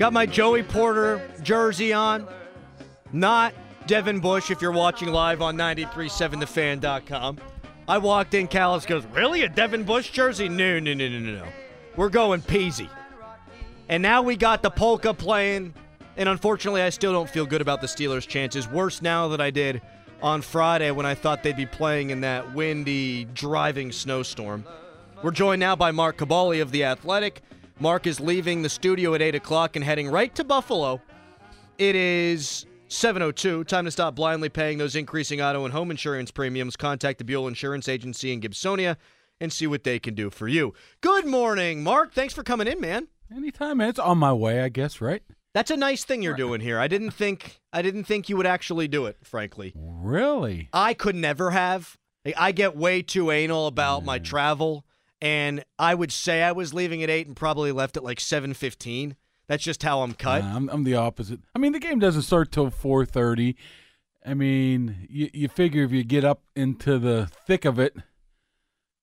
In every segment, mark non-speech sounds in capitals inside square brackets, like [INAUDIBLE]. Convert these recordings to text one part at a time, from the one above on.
Got my Joey Porter jersey on. Not Devin Bush if you're watching live on 937thefan.com. I walked in, Callis goes, Really? A Devin Bush jersey? No, no, no, no, no, no. We're going peasy. And now we got the polka playing. And unfortunately, I still don't feel good about the Steelers' chances. Worse now than I did on Friday when I thought they'd be playing in that windy, driving snowstorm. We're joined now by Mark Kaboly of The Athletic. Mark is leaving the studio at 8 o'clock and heading right to Buffalo. It is 7.02. Time to stop blindly paying those increasing auto and home insurance premiums. Contact the Buell Insurance Agency in Gibsonia and see what they can do for you. Good morning, Mark. Thanks for coming in, man. Anytime, man. It's on my way, I guess, right? That's a nice thing you're doing here. I didn't think I didn't think you would actually do it, frankly. Really? I could never have. I get way too anal about my mm. travel, and I would say I was leaving at eight and probably left at like seven fifteen. That's just how I'm cut. Nah, I'm, I'm the opposite. I mean, the game doesn't start till 4:30. I mean, you you figure if you get up into the thick of it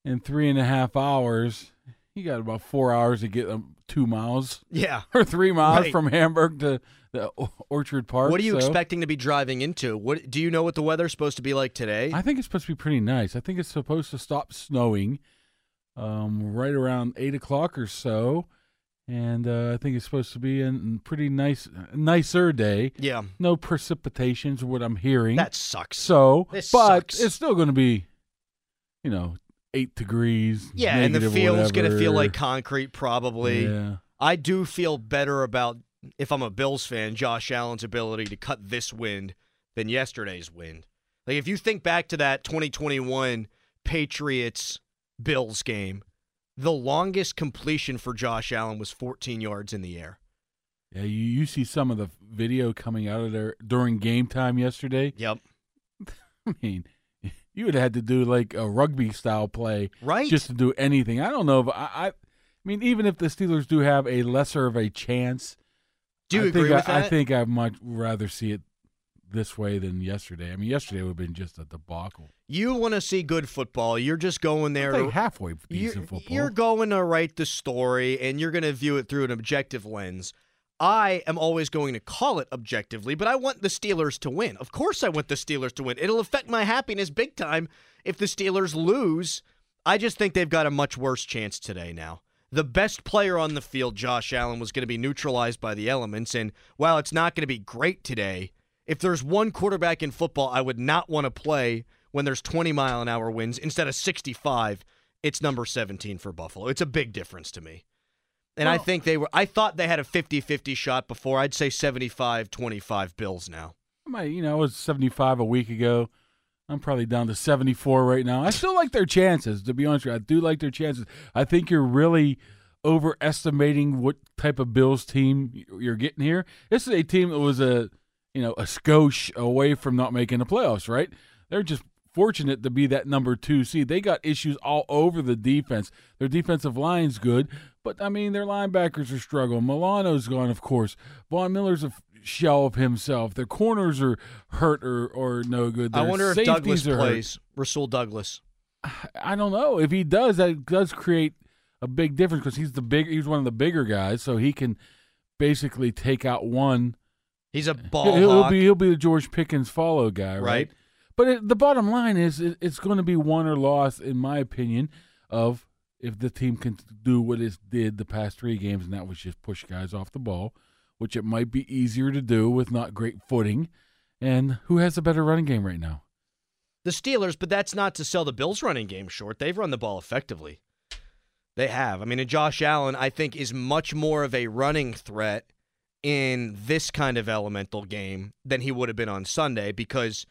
in three and a half hours, you got about four hours to get um, two miles yeah. [LAUGHS] or three miles Right. from Hamburg to the O- Orchard Park. What are you so expecting to be driving into? What do you know what the weather's supposed to be like today? I think it's supposed to be pretty nice. I think it's supposed to stop snowing um, right around eight o'clock or so, and uh, I think it's supposed to be a pretty nice, nicer day. yeah, No precipitations, what I'm hearing. that sucks. so, This but sucks. it's still going to be, you know, eight degrees. yeah, and the field's gonna feel like concrete probably. Yeah. I do feel better about if I'm a Bills fan, Josh Allen's ability to cut this wind than yesterday's wind. Like if you think back to that 2021 Patriots Bills game, the longest completion for Josh Allen was 14 yards in the air. Yeah, you, you see some of the video coming out of there during game time yesterday. Yep. [LAUGHS] I mean, you would have had to do like a rugby style play Right? just to do anything. I don't know if I, I, I mean, even if the Steelers do have a lesser of a chance, do you I agree think with I, that? I think I'd much rather see it this way than yesterday. I mean, yesterday would have been just a debacle. You want to see good football. You're just going there Like halfway you're, decent football. you're going to write the story and you're going to view it through an objective lens. I am always going to call it objectively, but I want the Steelers to win. Of course, I want the Steelers to win. It'll affect my happiness big time if the Steelers lose. I just think they've got a much worse chance today now. The best player on the field, Josh Allen, was going to be neutralized by the elements. And while it's not going to be great today, if there's one quarterback in football I would not want to play when there's 20 mile an hour winds instead of 65, it's number 17 for Buffalo. It's a big difference to me. And I think they were I thought they had a 50-50 shot before. I'd say 75-25 Bills now. My, you know, I was 75 a week ago. I'm probably down to 74 right now. I still like their chances, to be honest with you. I do like their chances. I think you're really overestimating what type of Bills team you're getting here. This is a team that was a, you know, a skosh away from not making the playoffs, right? They're just fortunate to be that number two seed. They got issues all over the defense. Their defensive line's good, but I mean their linebackers are struggling. Milano's gone, of course. Von Miller's a shell of himself. Their corners are hurt or, or no good. I wonder if Douglas are hurt. plays. Rasul Douglas. I don't know if he does. That does create a big difference because he's the big. He's one of the bigger guys, so he can basically take out one. He's a ball He'll, he'll be he'll be the George Pickens follow guy, right? Right. But it, the bottom line is, it, it's going to be won or lost, in my opinion, of if the team can do what it did the past three games, and that was just push guys off the ball, which it might be easier to do with not great footing. And who has a better running game right now? The Steelers, but that's not to sell the Bills' running game short. They've run the ball effectively. They have. I mean, and Josh Allen, I think, is much more of a running threat in this kind of elemental game than he would have been on Sunday because,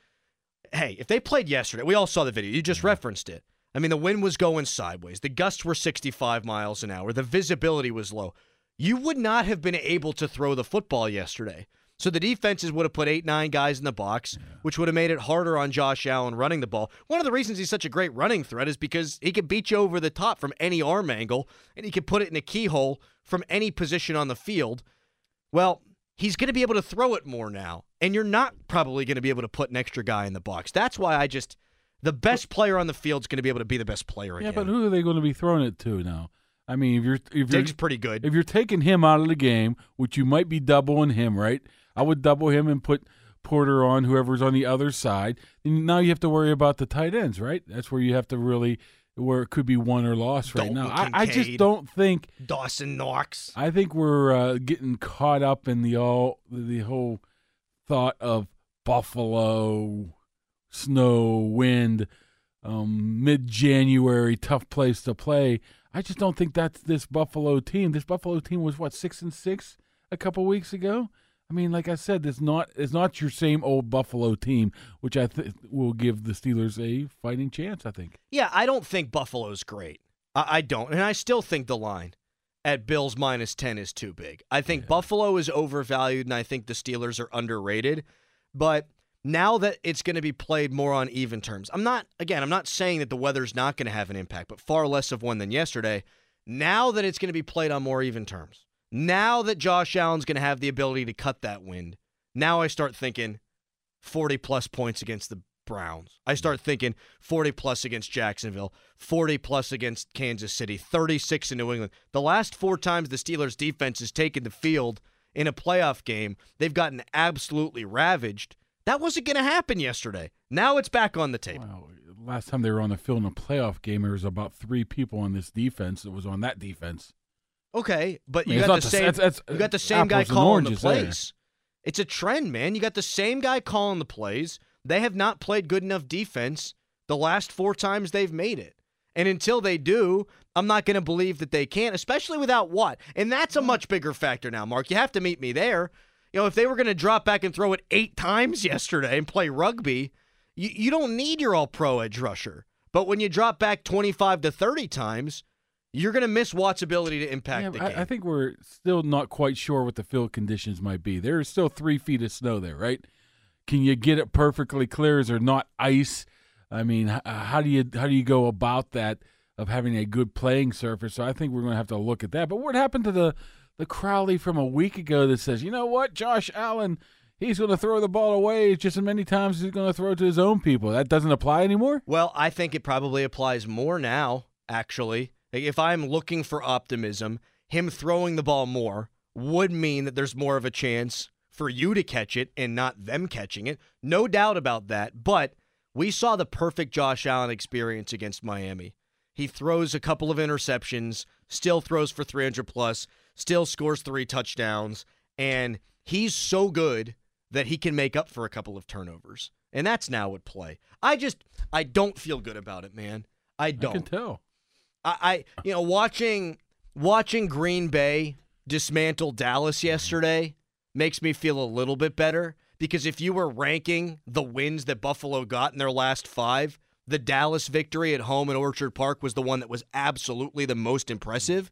hey, if they played yesterday, we all saw the video. You just mm-hmm. referenced it. I mean, the wind was going sideways. The gusts were 65 miles an hour. The visibility was low. You would not have been able to throw the football yesterday. So the defenses would have put eight, nine guys in the box, which would have made it harder on Josh Allen running the ball. One of the reasons he's such a great running threat is because he can beat you over the top from any arm angle, and he can put it in a keyhole from any position on the field. Well, he's going to be able to throw it more now, and you're not probably going to be able to put an extra guy in the box. That's why I just the best player on the field is going to be able to be the best player Yeah, but who are they going to be throwing it to now? I mean, if you're if you're pretty good. if you're taking him out of the game, which you might be doubling him, right? I would double him and put Porter on whoever's on the other side. And now you have to worry about the tight ends, right? That's where you have to really where it could be won or lost right Dalton now. I, I just don't think Dawson Knox. I think we're uh, getting caught up in the all the whole thought of Buffalo, snow, wind, um, mid January, tough place to play. I just don't think that's this Buffalo team. This Buffalo team was what six and six a couple weeks ago. I mean, like I said, it's not it's not your same old Buffalo team, which I think will give the Steelers a fighting chance. I think. Yeah, I don't think Buffalo's great. I, I don't, and I still think the line at Bills minus ten is too big. I think Buffalo is overvalued, and I think the Steelers are underrated. But now that it's going to be played more on even terms, I'm not. Again, I'm not saying that the weather's not going to have an impact, but far less of one than yesterday. Now that it's going to be played on more even terms, now that Josh Allen's going to have the ability to cut that wind, now I start thinking 40 plus points against the Browns. I start thinking 40 plus against Jacksonville, 40 plus against Kansas City, 36 in New England. The last four times the Steelers defense has taken the field in a playoff game, they've gotten absolutely ravaged. That wasn't going to happen yesterday. Now it's back on the table. Well, last time they were on the field in a playoff game, there was about three people on this defense that was on that defense. Okay, but I mean, you got the same. that's- that's, you got the uh, same guy calling the oranges there. plays. It's a trend, man. You got the same guy calling the plays. They have not played good enough defense the last four times they've made it. And until they do, I'm not going to believe that they can, especially without Watt. And that's a much bigger factor now, Mark. You have to meet me there. You know, if they were going to drop back and throw it eight times [LAUGHS] yesterday and play rugby, you, you don't need your all pro edge rusher. But when you drop back 25 to 30 times, you're going to miss Watt's ability to impact Yeah, the game. I, I think we're still not quite sure what the field conditions might be. There's still three feet of snow there, right? Can you get it perfectly clear? Is there not ice? I mean, uh, how do you how do you go about that of having a good playing surface? So I think we're going to have to look at that. But what happened to the the Crowley from a week ago that says, you know what, Josh Allen, he's going to throw the ball away just as many times as he's going to throw it to his own people? That doesn't apply anymore. Well, I think it probably applies more now, actually. If I'm looking for optimism, him throwing the ball more would mean that there's more of a chance for you to catch it and not them catching it. No doubt about that. But we saw the perfect Josh Allen experience against Miami. He throws a couple of interceptions, still throws for 300 plus, still scores three touchdowns, and he's so good that he can make up for a couple of turnovers. And that's now at play. I just I don't feel good about it, man. I don't. I can tell. I, I you know watching watching Green Bay dismantle Dallas yesterday makes me feel a little bit better because if you were ranking the wins that Buffalo got in their last 5, the Dallas victory at home in Orchard Park was the one that was absolutely the most impressive.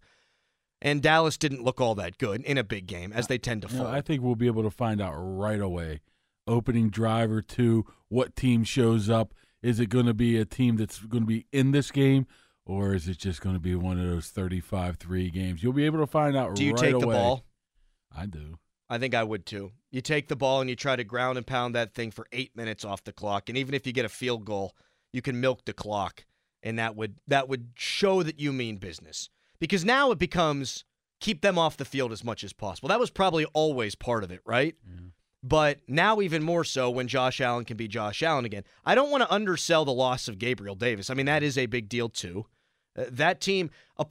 And Dallas didn't look all that good in a big game, as they tend to You know, fall. I think we'll be able to find out right away. Opening drive or two, what team shows up? Is it going to be a team that's going to be in this game, or is it just going to be one of those 35 3 games? You'll be able to find out Do you right take the ball? I do. I think I would too. You take the ball and you try to ground and pound that thing for eight minutes off the clock, and even if you get a field goal, you can milk the clock, and that would that would show that you mean business. Because now it becomes keep them off the field as much as possible. That was probably always part of it, right? But now even more so when Josh Allen can be Josh Allen again. I don't want to undersell the loss of Gabriel Davis. I mean that is a big deal too. Uh, That team,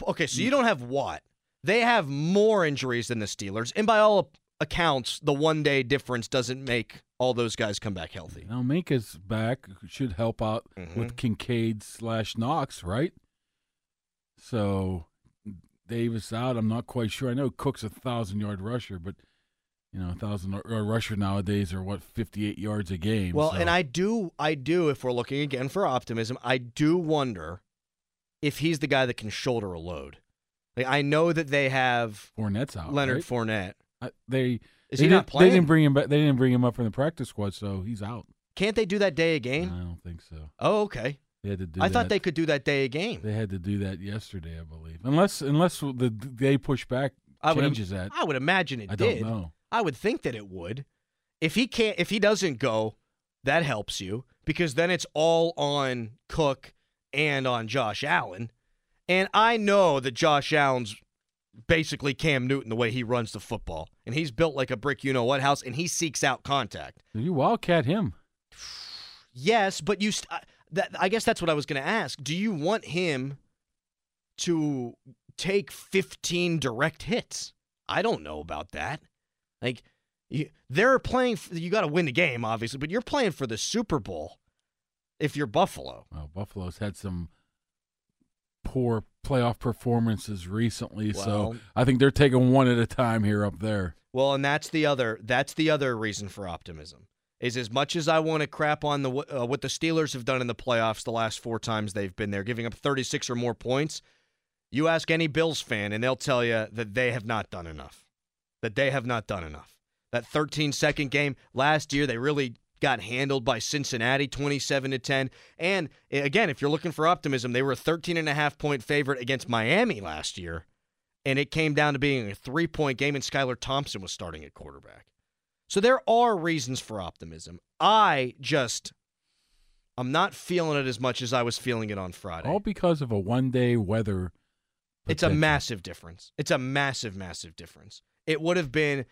okay, so you don't have Watt. They have more injuries than the Steelers, and by all accounts, the one day difference doesn't make all those guys come back healthy. Now Minkah's back should help out Mm-hmm. with Kincaid slash Knox, right? So Davis out. I'm not quite sure. I know Cook's a thousand yard rusher, but you know, a thousand yard rusher nowadays are what 58 yards a game. Well, so- and I do, I do. If we're looking again for optimism, I do wonder if he's the guy that can shoulder a load. Like I know that they have Fournette's out. Leonard right? Fournette. I- they Is they he didn't, playing? They didn't bring him back. They didn't bring him up from the practice squad, so he's out. Can't they do that day a I don't think so. Oh, okay. They had to do. I thought they could do that day a game. They had to do that yesterday, I believe. Unless unless the day push back I would, changes that. I would imagine it I did. don't know. I would think that it would. If he can't, if he doesn't go, that helps you because then it's all on Cook and on Josh Allen. And I know that Josh Allen's basically Cam Newton the way he runs the football, and he's built like a brick, you know what house, and he seeks out contact. You wildcat him. Yes, but you. St- I- that I guess that's what I was going to ask. Do you want him to take 15 direct hits? I don't know about that. Like, you, they're playing. For, you got to win the game, obviously, but you're playing for the Super Bowl. If you're Buffalo, Well, Buffalo's had some poor playoff performances recently, so I think they're taking one at a time here up there. well, and that's the other. That's the other reason for optimism. Is as much as I want to crap on the uh, what the Steelers have done in the playoffs the last four times they've been there, giving up 36 or more points. You ask any Bills fan, and they'll tell you that they have not done enough. That they have not done enough. That 13 second game last year, they really got handled by Cincinnati 27 to 10. And again, if you're looking for optimism, they were a 13 and a half point favorite against Miami last year. And it came down to being a three point game, and Skylar Thompson was starting at quarterback. So there are reasons for optimism. I just, I'm not feeling it as much as I was feeling it on Friday. All because of a one day weather. It's a massive difference. It's a massive, massive difference. It would have been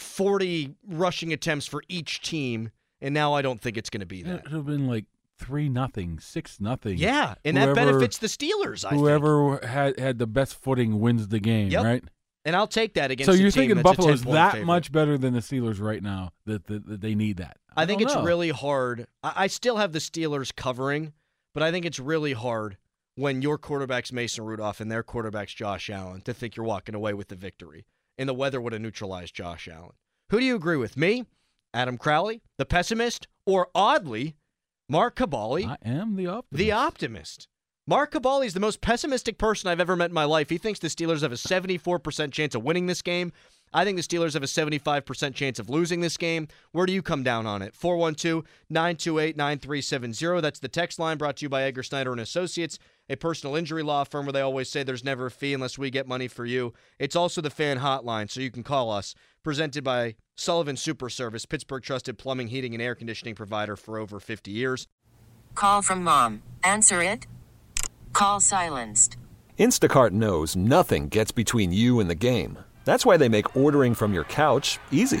40 rushing attempts for each team, and now I don't think it's going to be that. It would have been like three nothing, six nothing. Yeah, and that benefits the Steelers, I think. Whoever had had the best footing wins the game, Yep. right? And I'll take that against So you're thinking that's a Buffalo's that favorite. much better than the Steelers right now that, that, that they need that. I think it's know. really hard. I, I still have the Steelers covering, but I think it's really hard when your quarterback's Mason Rudolph and their quarterback's Josh Allen to think you're walking away with the victory. And the weather would have neutralized Josh Allen. Who do you agree with? Me, Adam Crowley, the pessimist, or oddly, Mark Kaboly, I am the optimist. the optimist? Mark Kaboly is the most pessimistic person I've ever met in my life. He thinks the Steelers have a 74% chance of winning this game. I think the Steelers have a 75% chance of losing this game. Where do you come down on it? 412 928 9370. That's the text line brought to you by Edgar Snyder and Associates, a personal injury law firm where they always say there's never a fee unless we get money for you. It's also the fan hotline, so you can call us. Presented by Sullivan Super Service, Pittsburgh trusted plumbing, heating, and air conditioning provider for over 50 years. Call from mom. Answer it. Call silenced. Instacart knows nothing gets between you and the game. That's why they make ordering from your couch easy.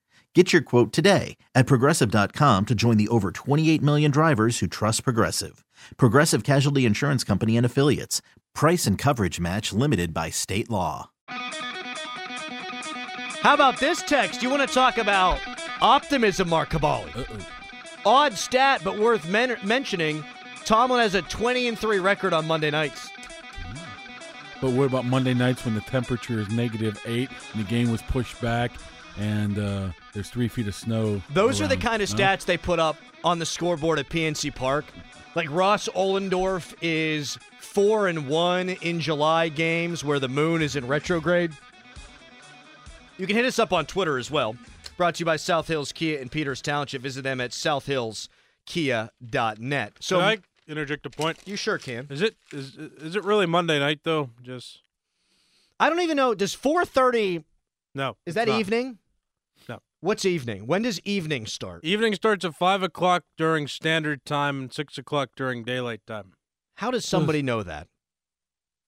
Get your quote today at progressive.com to join the over 28 million drivers who trust Progressive. Progressive Casualty Insurance Company and Affiliates. Price and coverage match limited by state law. How about this text? You want to talk about optimism, Mark Kaboly? Odd stat, but worth men- mentioning. Tomlin has a 20 and 3 record on Monday nights. But what about Monday nights when the temperature is negative eight and the game was pushed back and uh, there's three feet of snow? Those are the kind of huh? stats they put up on the scoreboard at PNC Park. Like Ross Ohlendorf is four and one in July games where the moon is in retrograde. You can hit us up on Twitter as well. Brought to you by South Hills Kia in Peters Township. Visit them at southhillskia.net. So Can I interject a point? you sure can. Is it is is it really Monday night though? Just I don't even know. Does 4:30 no. is that evening? No. What's evening? When does evening start? Evening starts at five o'clock during standard time and six o'clock during daylight time. How does somebody know that?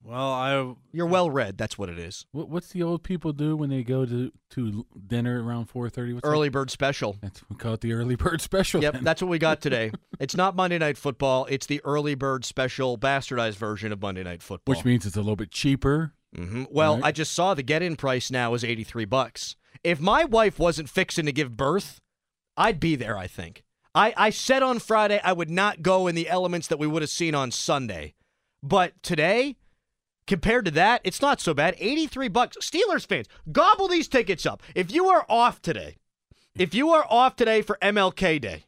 Well, I You're well read. That's what it is. What, what's the old people do when they go to, to dinner around 4.30? What's Early That? bird special. That's, we call it the early bird special. Yep, then. that's what we got [LAUGHS] today. It's not Monday Night Football. It's the early bird special, bastardized version of Monday Night Football. Which means it's a little bit cheaper. hmm Well, Right. I just saw the get-in price now is eighty-three bucks. If my wife wasn't fixing to give birth, I'd be there. I think. I I said on Friday I would not go in the elements that we would have seen on Sunday, but today. Compared to that, it's not so bad. 83 bucks. Steelers fans, gobble these tickets up. If you are off today, if you are off today for MLK Day,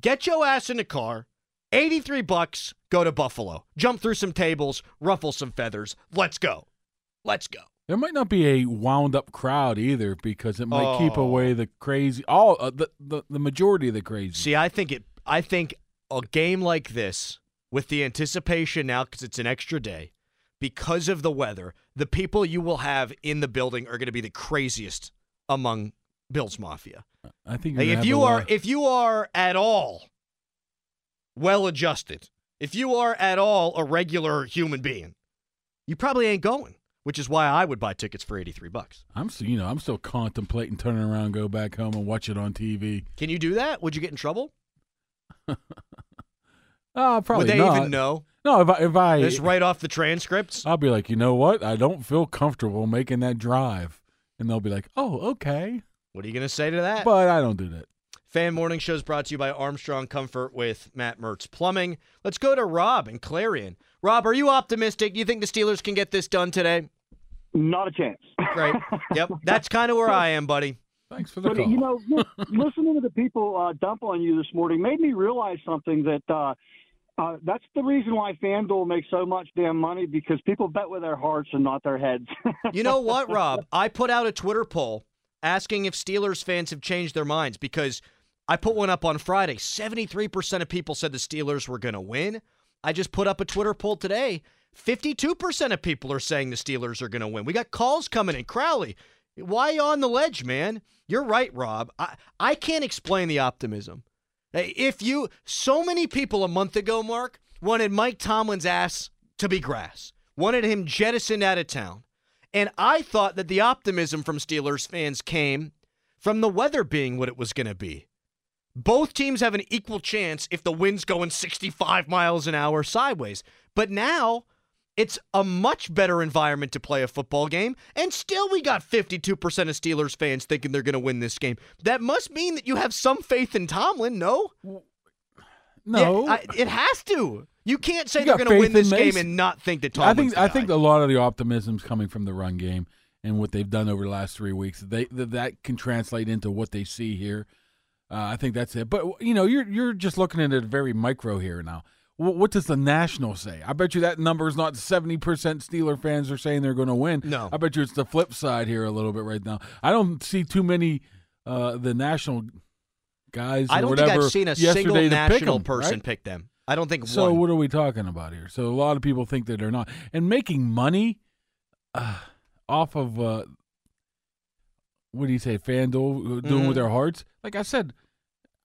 get your ass in the car. 83 bucks, go to Buffalo. Jump through some tables, ruffle some feathers. Let's go. Let's go. There might not be a wound up crowd either because it might keep Oh. away the crazy, all uh, the, the the majority of the crazy. See, I think it I think a game like this with the anticipation now cuz it's an extra day because of the weather, the people you will have in the building are going to be the craziest among Bills Mafia. I think Like if you are if you are at all well adjusted, if you are at all a regular human being, you probably ain't going, which is why I would buy tickets for 83 bucks. I'm still, you know, I'm still contemplating turning around, go back home, and watch it on TV. Can you do that? Would you get in trouble? Oh, [LAUGHS] probably would they not. even know? No, if I if I Just right off the transcripts? I'll be like, you know what? I don't feel comfortable making that drive, and they'll be like, oh, okay, What are you going to say to that? but I don't do that. Fan Morning Show is brought to you by Armstrong Comfort with Matt Mertz Plumbing. Let's go to Rob and Clarion. Rob, are you optimistic? Do you think the Steelers can get this done today? Not a chance. Great. Yep. [LAUGHS] That's kind of where I am, buddy. Thanks for the But call. you know, listening to the people uh, dump on you this morning made me realize something that uh, uh, that's the reason why FanDuel makes so much damn money because people bet with their hearts and not their heads. [LAUGHS] You know what, Rob? I put out a Twitter poll asking if Steelers fans have changed their minds because I put one up on Friday. 73% of people said the Steelers were going to win. I just put up a Twitter poll today. 52% of people are saying the Steelers are going to win. We got calls coming in. Crowley, why on the ledge, man? You're right, Rob. I, I can't explain the optimism. If you, so many people a month ago, Mark, wanted Mike Tomlin's ass to be grass, wanted him jettisoned out of town. And I thought that the optimism from Steelers fans came from the weather being what it was going to be. Both teams have an equal chance if the wind's going 65 miles an hour sideways. But now it's a much better environment to play a football game. And still, we got 52% of Steelers fans thinking they're going to win this game. That must mean that you have some faith in Tomlin, no? no, Yeah, I- it has to. You can't say You they're going to win this game and not think that I think I think a lot of the optimism's coming from the run game and what they've done over the last three weeks. They that can translate into what they see here. Uh, I think that's it. But you know, you're you're just looking at it very micro here now. What, what does the national say? I bet you that number is not seventy percent Steeler fans are saying they're going to win. No. I bet you it's the flip side here a little bit right now. I don't see too many uh, the national guys. I or don't whatever think I've seen a single to pick national 'em, person right? pick them. I don't think So one. what are we talking about here? So a lot of people think that they're not, and making money uh, off of uh, what do you say, FanDuel uh, doing Mhm. with their hearts? Like I said,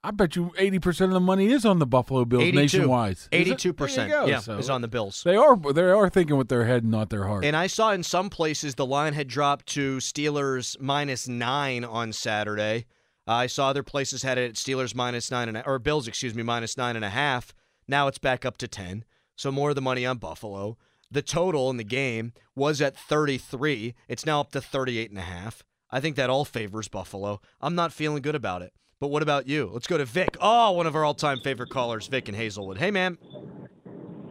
I bet you eighty percent of the money is on the Buffalo Bills 82. nationwide. 82%, There you go. yeah, So is on the Bills. They are they are thinking with their head, not their heart. And I saw in some places the line had dropped to Steelers minus nine on Saturday. Uh, I saw other places had it at Steelers minus nine and a, or Bills, excuse me, minus nine and a half. Now it's back up to ten. So more of the money on Buffalo. the total in the game was at 33. It's now up to 38 and a half. I think that all favors Buffalo. I'm not feeling good about it. But what about you? Let's go to Vic. Oh, one of our all-time favorite callers, Vic in Hazelwood. Hey, man.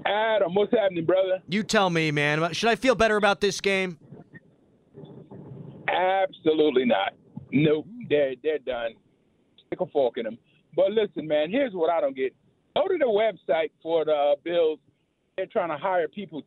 Adam, what's happening, brother? You tell me, man. Should I feel better about this game? Absolutely not. Nope. They're they're done. Stick a fork in them. But listen, man. Here's what I don't get. Go to the website for the uh, Bills. They're trying to hire people.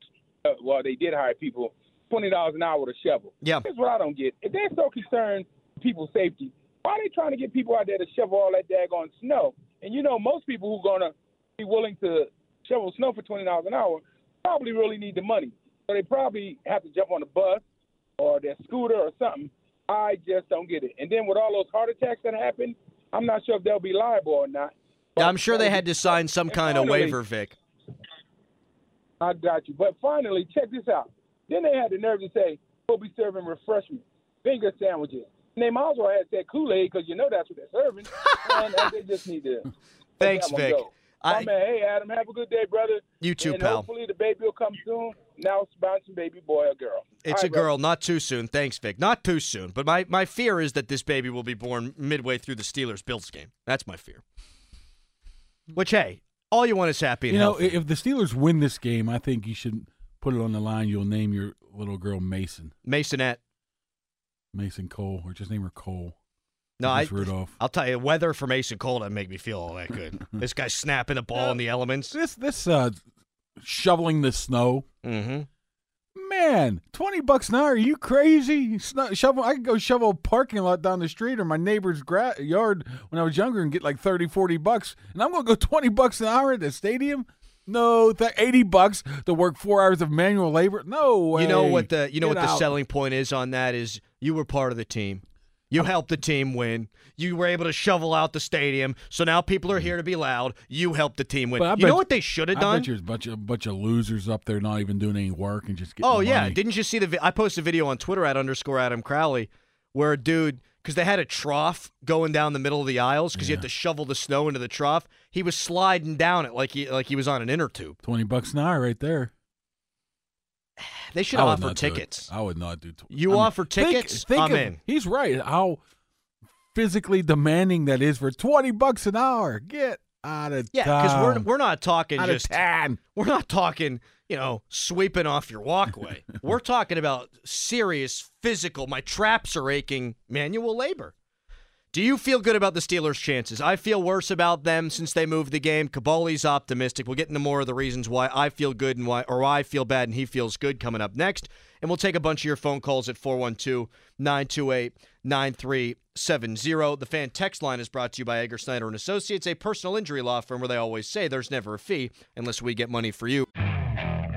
Uh, well, they did hire people. Twenty dollars an hour with a shovel. Yeah. Here's what I don't get. If they're so concerned with people's safety, why are they trying to get people out there to shovel all that daggone snow? And you know, most people who are gonna be willing to shovel snow for twenty dollars an hour probably really need the money. So they probably have to jump on a bus or their scooter or something. I just don't get it. And then with all those heart attacks that happen, I'm not sure if they'll be liable or not. I'm sure they had to sign some kind of waiver, Vic. I got you. But finally, check this out. Then they had the nerve to say, we'll be serving refreshments, finger sandwiches. And they might as well have said Kool-Aid because you know that's what they're serving. [LAUGHS] and they just need to [LAUGHS] Thanks, Vic. go. My I- man, hey, Adam, have a good day, brother. You too, and pal. hopefully the baby will come soon. Now it's bouncing baby boy or girl. It's All a right, brother. girl, not too soon. Thanks, Vic. Not too soon. But my, my fear is that this baby will be born midway through the Steelers Bills game. That's my fear. Which, hey, all you want is happy and You know, healthy. if the Steelers win this game, I think you should put it on the line. You'll name your little girl Mason. Masonette. Mason Cole, or just name her Cole. No, I, Rudolph. I'll tell you, weather for Mason Cole doesn't make me feel all that good. [LAUGHS] this guy's snapping the ball in the elements. This this uh, shoveling the snow. Mm-hmm. Man, twenty bucks an hour? Are you crazy? Shovel? I could go shovel a parking lot down the street or my neighbor's gra- yard when I was younger and get like 30, 40 bucks, and I'm gonna go twenty bucks an hour at the stadium. No, th- eighty bucks to work four hours of manual labor. No way. You know what the you know Get what the out. selling point is on that is you were part of the team. You helped the team win. You were able to shovel out the stadium. So now people are here to be loud. You helped the team win. But I You bet- know what they should have I done? bet there's a bunch of bunch of losers up there not even doing any work and just getting Oh yeah, money. didn't you see the? Vi- I posted a video on Twitter at underscore Adam Crowley, where a dude because they had a trough going down the middle of the aisles because you had to shovel the snow into the trough. He was sliding down it like he like he was on an inner tube. Twenty bucks an hour right there. [SIGHS] They should I offer not do it. tickets. I would not do. Tw- You I mean, offer tickets? Think I'm of- in. He's right. How physically demanding that is for twenty bucks an hour. Get out of Yeah, because we're we're not talking Out just town. we're not talking you know sweeping off your walkway. [LAUGHS] we're talking about serious physical. My traps are aching. Manual labor. Do you feel good about the Steelers' chances? I feel worse about them since they moved the game. Kaboly's optimistic. We'll get into more of the reasons why I feel good and why, or why I feel bad and he feels good coming up next. And we'll take a bunch of your phone calls at 412 928 9370. The fan text line is brought to you by Edgar Snyder and Associates, a personal injury law firm where they always say there's never a fee unless we get money for you.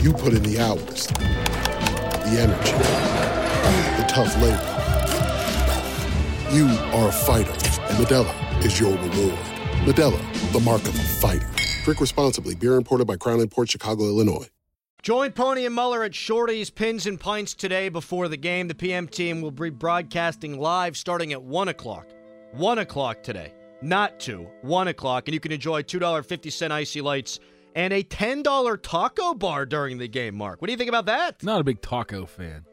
You put in the hours, the energy, the tough labor. You are a fighter, and Modelo is your reward. Modelo, the mark of a fighter. Drink responsibly. Beer imported by Crown Port Chicago, Illinois. Join Poni and Mueller at Shorty's Pins and Pints today before the game. The PM team will be broadcasting live starting at 1 o'clock. 1 o'clock today, not 2. 1 o'clock, and you can enjoy $2.50 icy lights and a $10 taco bar during the game, Mark. What do you think about that? Not a big taco fan.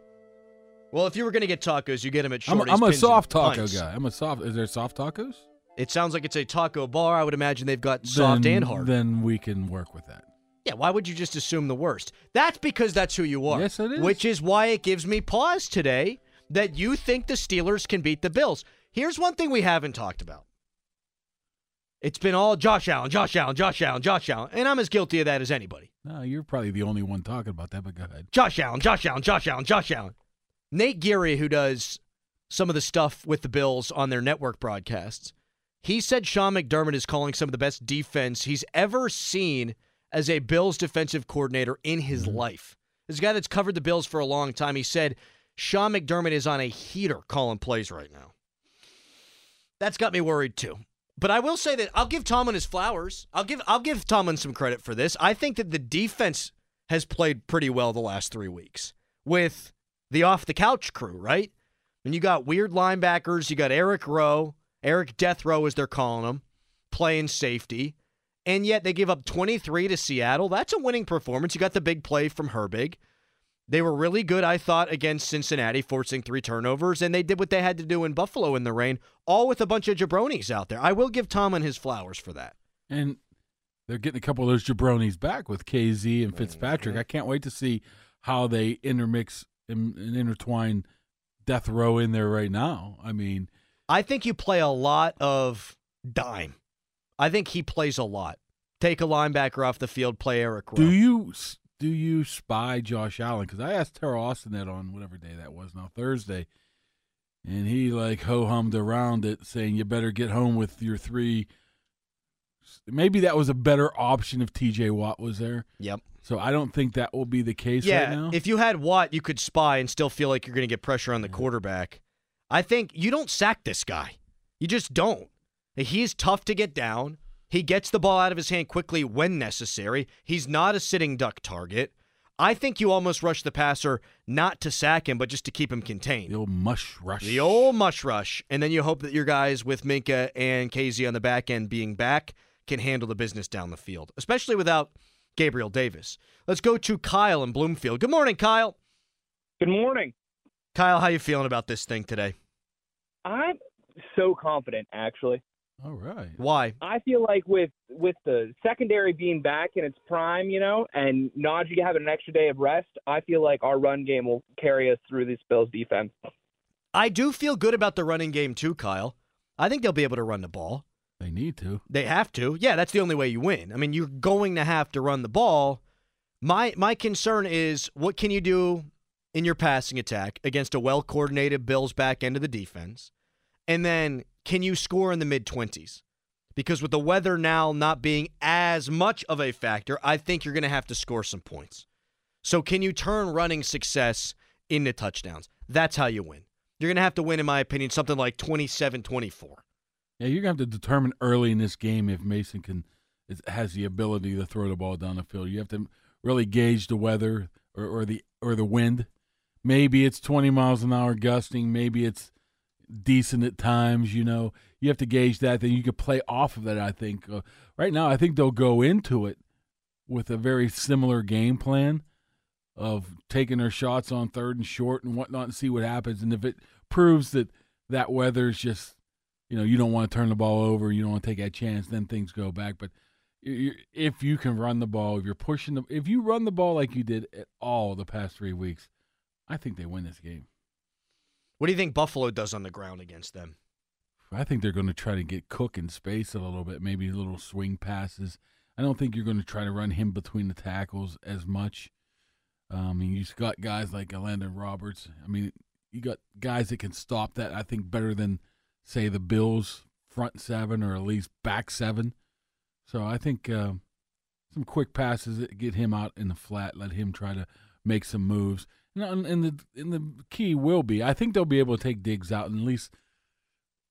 Well, if you were going to get tacos, you get them at I'm, Shorty's I'm a Pins soft and taco Pints. guy. I'm a soft. Is there soft tacos? It sounds like it's a taco bar. I would imagine they've got soft then, and hard. Then we can work with that. Yeah, why would you just assume the worst? That's because that's who you are. Yes, it is. Which is why it gives me pause today that you think the Steelers can beat the Bills. Here's one thing we haven't talked about. It's been all Josh Allen, Josh Allen, Josh Allen, Josh Allen, and I'm as guilty of that as anybody. No, you're probably the only one talking about that, but go ahead. Josh Allen, Josh Allen, Josh Allen, Josh Allen. Nate Geary, who does some of the stuff with the Bills on their network broadcasts, he said Sean McDermott is calling some of the best defense he's ever seen as a Bills defensive coordinator in his mm-hmm. life. This guy that's covered the Bills for a long time, he said Sean McDermott is on a heater calling plays right now. That's got me worried too. But I will say that I'll give Tomlin his flowers. I'll give I'll give Tomlin some credit for this. I think that the defense has played pretty well the last three weeks with the off the couch crew, right? And you got weird linebackers. You got Eric Rowe, Eric Death Row as they're calling him, playing safety. And yet they give up 23 to Seattle. That's a winning performance. You got the big play from Herbig. They were really good, I thought, against Cincinnati, forcing three turnovers, and they did what they had to do in Buffalo in the rain, all with a bunch of jabronis out there. I will give Tomlin his flowers for that. And they're getting a couple of those jabronis back with Kazee and mm-hmm. Fitzpatrick. I can't wait to see how they intermix and, and intertwine death row in there right now. I mean, I think you play a lot of dime. I think he plays a lot. Take a linebacker off the field, play Eric Rowe. do you do you spy Josh Allen? Because I asked Teryl Austin that on whatever day that was now Thursday, and he like ho hummed around it, saying you better get home with your three. Maybe that was a better option if T.J. Watt was there. Yep. So I don't think that will be the case yeah, right now. if you had Watt, you could spy and still feel like you're going to get pressure on the quarterback. I think you don't sack this guy. You just don't. He's tough to get down. He gets the ball out of his hand quickly when necessary. He's not a sitting duck target. I think you almost rush the passer not to sack him, but just to keep him contained. The old mush rush. The old mush rush. And then you hope that your guys with Minkah and Kazee on the back end being back can handle the business down the field, especially without Gabriel Davis. Let's go to Kyle in Bloomfield. Good morning, Kyle. Good morning. Kyle, how you feeling about this thing today? I'm so confident, actually. All right. Why? I feel like with with the secondary being back in its prime, you know, and Najee having an extra day of rest, I feel like our run game will carry us through this Bills defense. I do feel good about the running game too, Kyle. I think they'll be able to run the ball. They need to. They have to. Yeah, that's the only way you win. I mean, you're going to have to run the ball. My my concern is what can you do in your passing attack against a well coordinated Bills back end of the defense? And then can you score in the mid 20s? Because with the weather now not being as much of a factor, I think you're going to have to score some points. So, can you turn running success into touchdowns? That's how you win. You're going to have to win, in my opinion, something like 27 24. Yeah, you're going to have to determine early in this game if Mason can has the ability to throw the ball down the field. You have to really gauge the weather or, or the or the wind. Maybe it's 20 miles an hour gusting. Maybe it's decent at times. You know, you have to gauge that. Then you could play off of that. I think uh, right now, I think they'll go into it with a very similar game plan of taking their shots on third and short and whatnot, and see what happens. And if it proves that that weather is just, you know, you don't want to turn the ball over, you don't want to take that chance, then things go back. But if you can run the ball, if you're pushing the, if you run the ball like you did at all the past three weeks, I think they win this game. What do you think Buffalo does on the ground against them? I think they're going to try to get Cook in space a little bit, maybe little swing passes. I don't think you're going to try to run him between the tackles as much. Um, mean, you've got guys like Landon Roberts. I mean, you got guys that can stop that. I think better than say the Bills front seven or at least back seven. So I think uh, some quick passes get him out in the flat, let him try to make some moves. And, and the and the key will be, I think they'll be able to take Diggs out and at least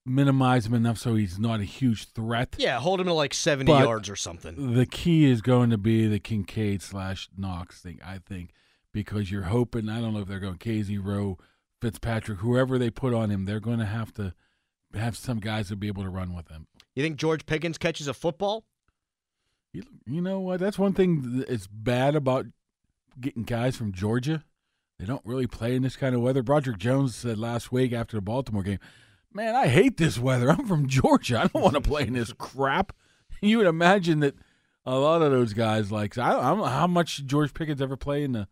minimize him enough so he's not a huge threat. Yeah, hold him to like 70 But yards or something. The key is going to be the Kincaid slash Knox thing, I think, because you're hoping. I don't know if they're going Kazee Rowe, Fitzpatrick, whoever they put on him, they're going to have to have some guys to be able to run with him. You think George Pickens catches a football? You, you know what? That's one thing that's bad about getting guys from Georgia. They don't really play in this kind of weather. Broderick Jones said last week after the Baltimore game, "Man, I hate this weather. [LAUGHS] I'm from Georgia. I don't want to play in this crap." [LAUGHS] You would imagine that a lot of those guys like I, I don't know how much George Pickens ever play in the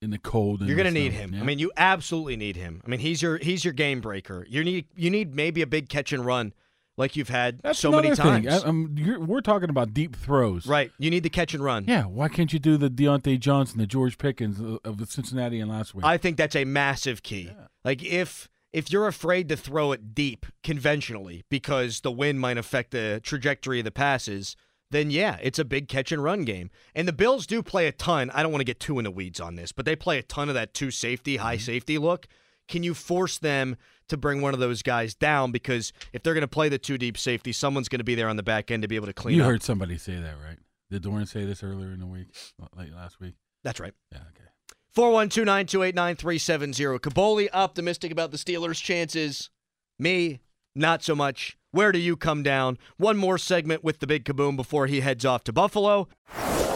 in the cold. You're going to need him. Yeah. I mean, you absolutely need him. I mean, he's your he's your game breaker. You need you need maybe a big catch and run like you've had That's so many times. I, we're talking about deep throws, right. You need the catch and run. Yeah. Why can't you do the Diontae Johnson, the George Pickens of- the Cincinnati and last week? I think that's a massive key. Like if if you're afraid to throw it deep conventionally because the wind might affect the trajectory of the passes, then yeah, it's a big catch and run game. And the Bills do play a ton. I don't want to get too in the weeds on this, but they play a ton of that two safety, high Mm-hmm. safety look. Can you force them to bring one of those guys down? Because if they're going to play the two deep safety, someone's going to be there on the back end to be able to clean you up. heard somebody say that, right? Did Doran say this earlier in the week, late last week? That's right. Yeah. Okay. 412 928 9370. Kaboly optimistic about the Steelers' chances. Me, not so much. Where do you come down? One more segment with the big kaboom before he heads off to Buffalo.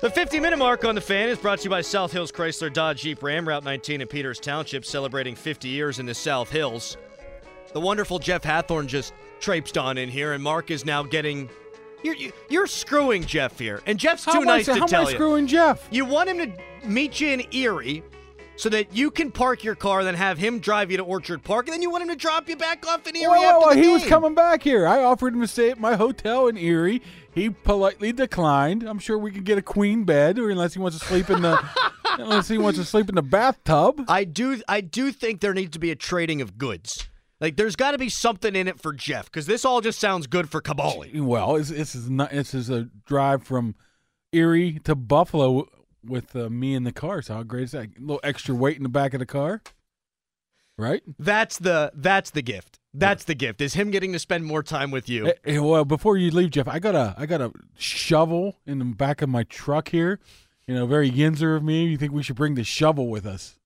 The 50 minute mark on the fan is brought to you by South Hills Chrysler Dodge Jeep Ram, Route 19 in Peters Township, celebrating 50 years in the South Hills. The wonderful Jeff Hathhorn just traipsed on in here, and Mark is now getting. You're, you- you're screwing Jeff here, and Jeff's How too I- nice to how am I tell you. screwing Jeff? You want him to meet you in Erie so that you can park your car, then have him drive you to Orchard Park, and then you want him to drop you back off in Erie Well, after well, the he game. was coming back here. I offered him to stay at my hotel in Erie. He politely declined. I'm sure we could get a queen bed, or unless he wants to sleep in the [LAUGHS] unless he wants to sleep in the bathtub. I do I do think there needs to be a trading of goods. Like there's got to be something in it for Jeff because this all just sounds good for Kaboly. Well, this, this is not. This is a drive from Erie to Buffalo with uh, me in the car. So how great is that? A little extra weight in the back of the car, right? That's the that's the gift. That's the gift. Is him getting to spend more time with you. Hey, hey, well, before you leave, Jeff, I got a I got a shovel in the back of my truck here. You know, very Yinzer of me. You think we should bring the shovel with us?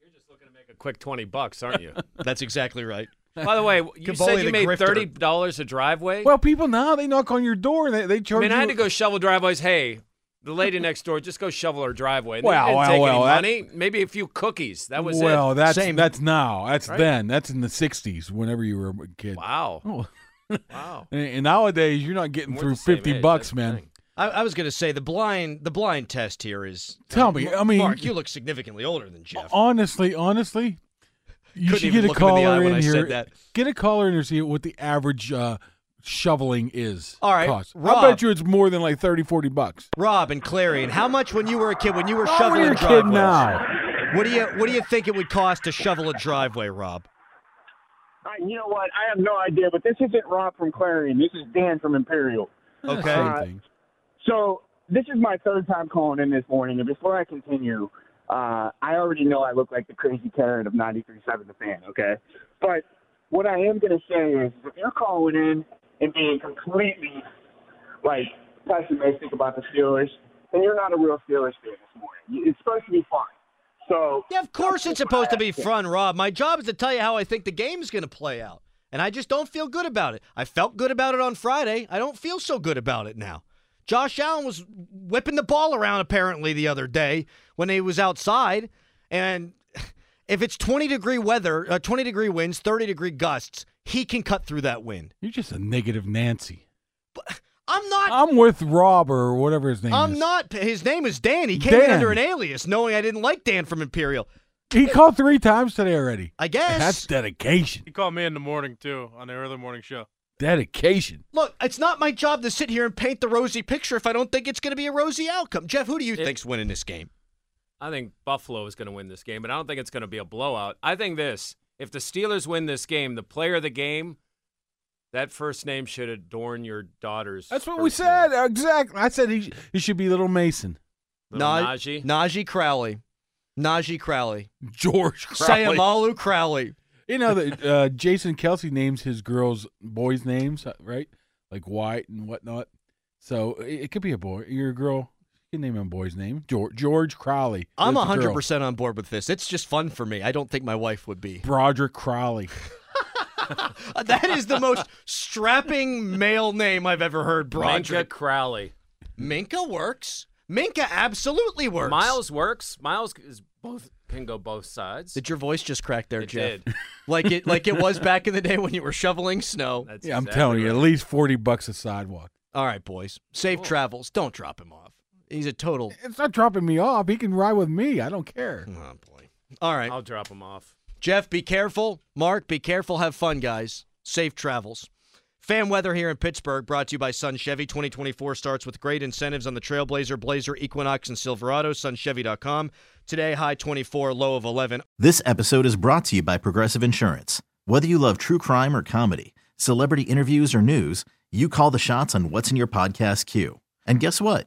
You're just looking to make a quick 20 bucks, aren't you? [LAUGHS] That's exactly right. By the way, [LAUGHS] you Kaboly said the you made grifter. $30 a driveway? Well, people now they knock on your door and they they I charge. mean, I you had to go shovel driveways. Hey, the lady next door, just go shovel her driveway. They Well, didn't well, take well, any that- money. Maybe a few cookies. That was well, it. that's that's now. That's Right? then. That's in the '60s. Whenever you were a kid. Wow. [LAUGHS] Oh. Wow. [LAUGHS] And, and nowadays, you're not getting We're through fifty age, bucks, man. I, I was going to say the blind the blind test here is. Tell me, I mean- Mark, you look significantly older than Jeff. Honestly, honestly, you Couldn't should get a look him in caller in here. Get a caller in here, see what the average uh, shoveling is. All right, cost. I Rob. bet you it's more than like 30, 40 bucks. Rob and Clarion, how much when you were a kid when you were Oh, shoveling you're a kid now. What do you what do you think it would cost to shovel a driveway, Rob? Uh, you know what? I have no idea, but this isn't Rob from Clarion. This is Dan from Imperial. Okay. Uh, so this is my third time calling in this morning, and before I continue, uh, I already know I look like the crazy Karen of 93.7 The Fan, okay? But what I am going to say is if you're calling in and being completely, like, pessimistic about the Steelers, then you're not a real Steelers fan this morning. It's supposed to be fun. So Yeah, of course it's supposed to be fun, Rob. My job is to tell you how I think the game's going to play out. And I just don't feel good about it. I felt good about it on Friday. I don't feel so good about it now. Josh Allen was whipping the ball around apparently the other day when he was outside. And [SIGHS] if it's 20 degree weather, uh, 20 degree winds, 30 degree gusts, he can cut through that wind. You're just a negative Nancy. I'm not. I'm with Rob or whatever his name is. I'm is. not. His name is Dan. He came in Dan. under an alias, knowing I didn't like Dan from Imperial. He called three times today already. I guess. That's dedication. He called me in the morning too on the early morning show. Dedication. Look, it's not my job to sit here and paint the rosy picture if I don't think it's going to be a rosy outcome. Jeff, who do you think's winning this game? I think Buffalo is going to win this game, but I don't think it's going to be a blowout. I think this: if the Steelers win this game, the player of the game, that first name should adorn your daughter's. That's what we said. Exactly. I said he, he should be Little Mason. Little Na- Najee? Najee Crowley. Najee Crowley. George Crowley. Seumalo Crowley. You know that uh, Jason Kelce names his girls boys' names, right? Like Wyatt and whatnot. So it, it could be a boy. You're a girl. You name him boy's name. George, George Crowley. I'm That's a 100% on board with this. It's just fun for me. I don't think my wife would be. Broderick Crowley. [LAUGHS] That is the most strapping male name I've ever heard, Minkah Broderick. Crowley. Minkah works. Minkah absolutely works. Miles works. Miles is both can go both sides. Did your voice just crack there, It Jeff? did. [LAUGHS] like it like it was back in the day when you were shoveling snow. That's Yeah, I'm exactly telling you, right. at least 40 bucks a sidewalk. All right, boys. Safe travels. Don't drop him off. He's a total It's not dropping me off. He can ride with me. I don't care. Oh boy. All right. I'll drop him off. Jeff, be careful. Mark, be careful. Have fun, guys. Safe travels. Fan weather here in Pittsburgh brought to you by Sun Chevy. 2024 starts with great incentives on the Trailblazer, Blazer, Equinox, and Silverado. SunChevy.com. Today, high 24, low of 11. This episode is brought to you by Progressive Insurance. Whether you love true crime or comedy, celebrity interviews or news, you call the shots on what's in your podcast queue. And guess what?